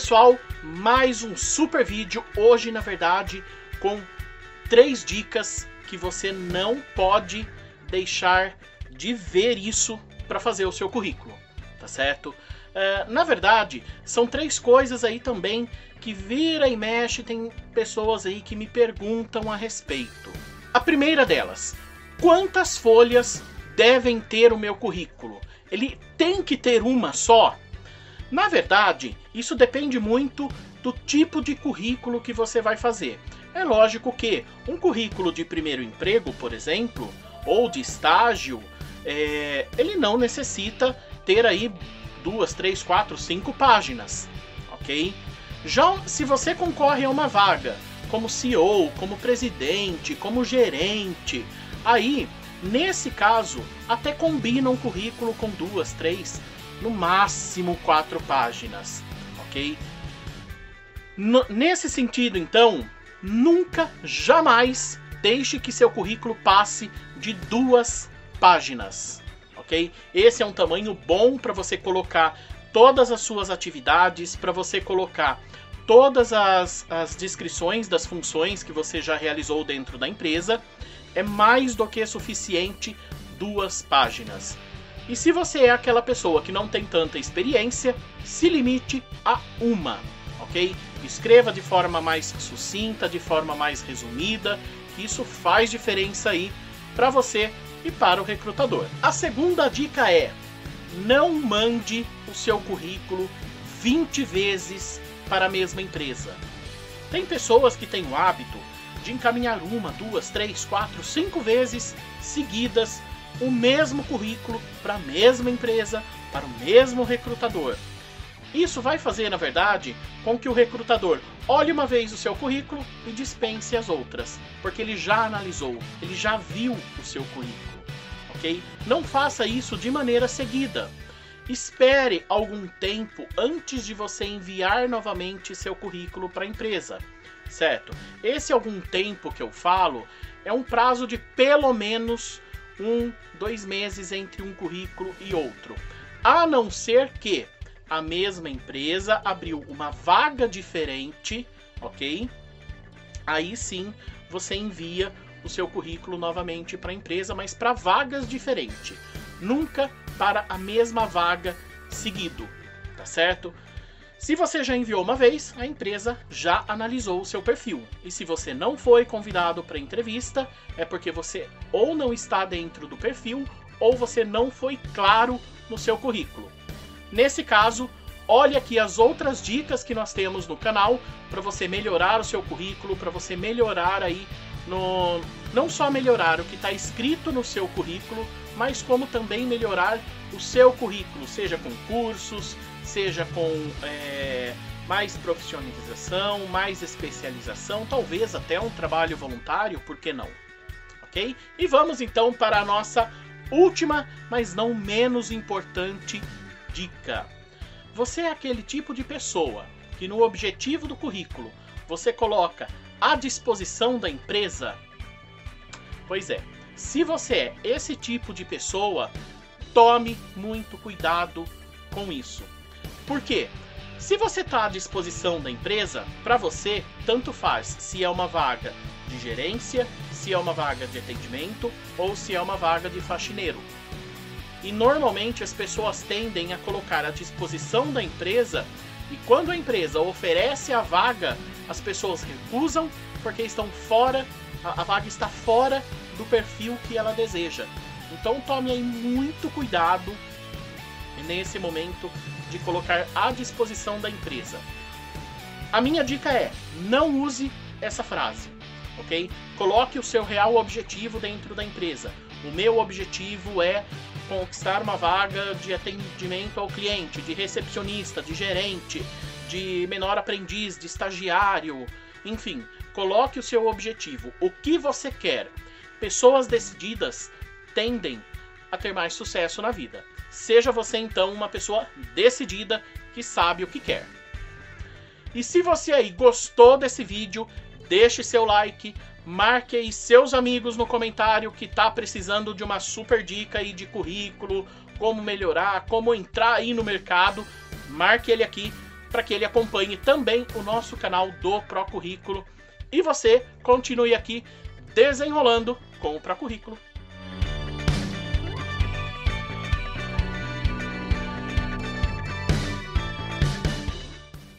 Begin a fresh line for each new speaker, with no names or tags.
pessoal, mais um super vídeo. Hoje, na verdade, com três dicas que você não pode deixar de ver isso para fazer o seu currículo, tá certo? É, na verdade, são três coisas aí também que vira e mexe, tem pessoas aí que me perguntam a respeito. A primeira delas, quantas folhas devem ter o meu currículo? Ele tem que ter uma só? Na verdade, isso depende muito do tipo de currículo que você vai fazer. É lógico que um currículo de primeiro emprego, por exemplo, ou de estágio, é, ele não necessita ter aí duas, três, quatro, cinco páginas, ok? Já se você concorre a uma vaga como CEO, como presidente, como gerente, aí nesse caso até combina um currículo com duas, três, no máximo quatro páginas, ok? Nesse sentido, então, nunca, jamais deixe que seu currículo passe de duas páginas, ok? Esse é um tamanho bom para você colocar todas as suas atividades, para você colocar todas as, as descrições das funções que você já realizou dentro da empresa. É mais do que suficiente duas páginas. E se você é aquela pessoa que não tem tanta experiência, se limite a uma, ok? Escreva de forma mais sucinta, de forma mais resumida, que isso faz diferença aí para você e para o recrutador. A segunda dica é: não mande o seu currículo 20 vezes para a mesma empresa. Tem pessoas que têm o hábito de encaminhar uma, duas, três, quatro, cinco vezes seguidas o mesmo currículo para a mesma empresa, para o mesmo recrutador. Isso vai fazer, na verdade, com que o recrutador olhe uma vez o seu currículo e dispense as outras, porque ele já analisou, ele já viu o seu currículo, ok? Não faça isso de maneira seguida. Espere algum tempo antes de você enviar novamente seu currículo para a empresa, certo? Esse algum tempo que eu falo é um prazo de pelo menos um, dois meses entre um currículo e outro. A não ser que a mesma empresa abriu uma vaga diferente, ok? Aí sim você envia o seu currículo novamente para a empresa, mas para vagas diferentes. Nunca para a mesma vaga seguido, tá certo? Se você já enviou uma vez, a empresa já analisou o seu perfil. E se você não foi convidado para entrevista, é porque você ou não está dentro do perfil ou você não foi claro no seu currículo. Nesse caso, olhe aqui as outras dicas que nós temos no canal para você melhorar o seu currículo, para você melhorar aí no não só melhorar o que está escrito no seu currículo, mas como também melhorar o seu currículo, seja com cursos, seja com é, mais profissionalização, mais especialização, talvez até um trabalho voluntário, por que não? Ok? E vamos então para a nossa última, mas não menos importante dica. Você é aquele tipo de pessoa que no objetivo do currículo você coloca à disposição da empresa? Pois é, se você é esse tipo de pessoa, tome muito cuidado com isso. Por quê? Se você está à disposição da empresa, para você, tanto faz se é uma vaga de gerência, se é uma vaga de atendimento ou se é uma vaga de faxineiro. E normalmente as pessoas tendem a colocar à disposição da empresa e quando a empresa oferece a vaga, as pessoas recusam porque estão fora, a, vaga está fora do perfil que ela deseja. Então tome aí muito cuidado nesse momento de colocar à disposição da empresa. A minha dica é: não use essa frase, ok? Coloque o seu real objetivo dentro da empresa. O meu objetivo é conquistar uma vaga de atendimento ao cliente, de recepcionista, de gerente, de menor aprendiz, de estagiário, enfim, coloque o seu objetivo. O que você quer? Pessoas decididas tendem a ter mais sucesso na vida. Seja você então uma pessoa decidida que sabe o que quer. E se você aí gostou desse vídeo, deixe seu like, marque aí seus amigos no comentário que tá precisando de uma super dica aí de currículo, como melhorar, como entrar aí no mercado. Marque ele aqui para que ele acompanhe também o nosso canal do Procurrículo e você continue aqui desenrolando com o Procurrículo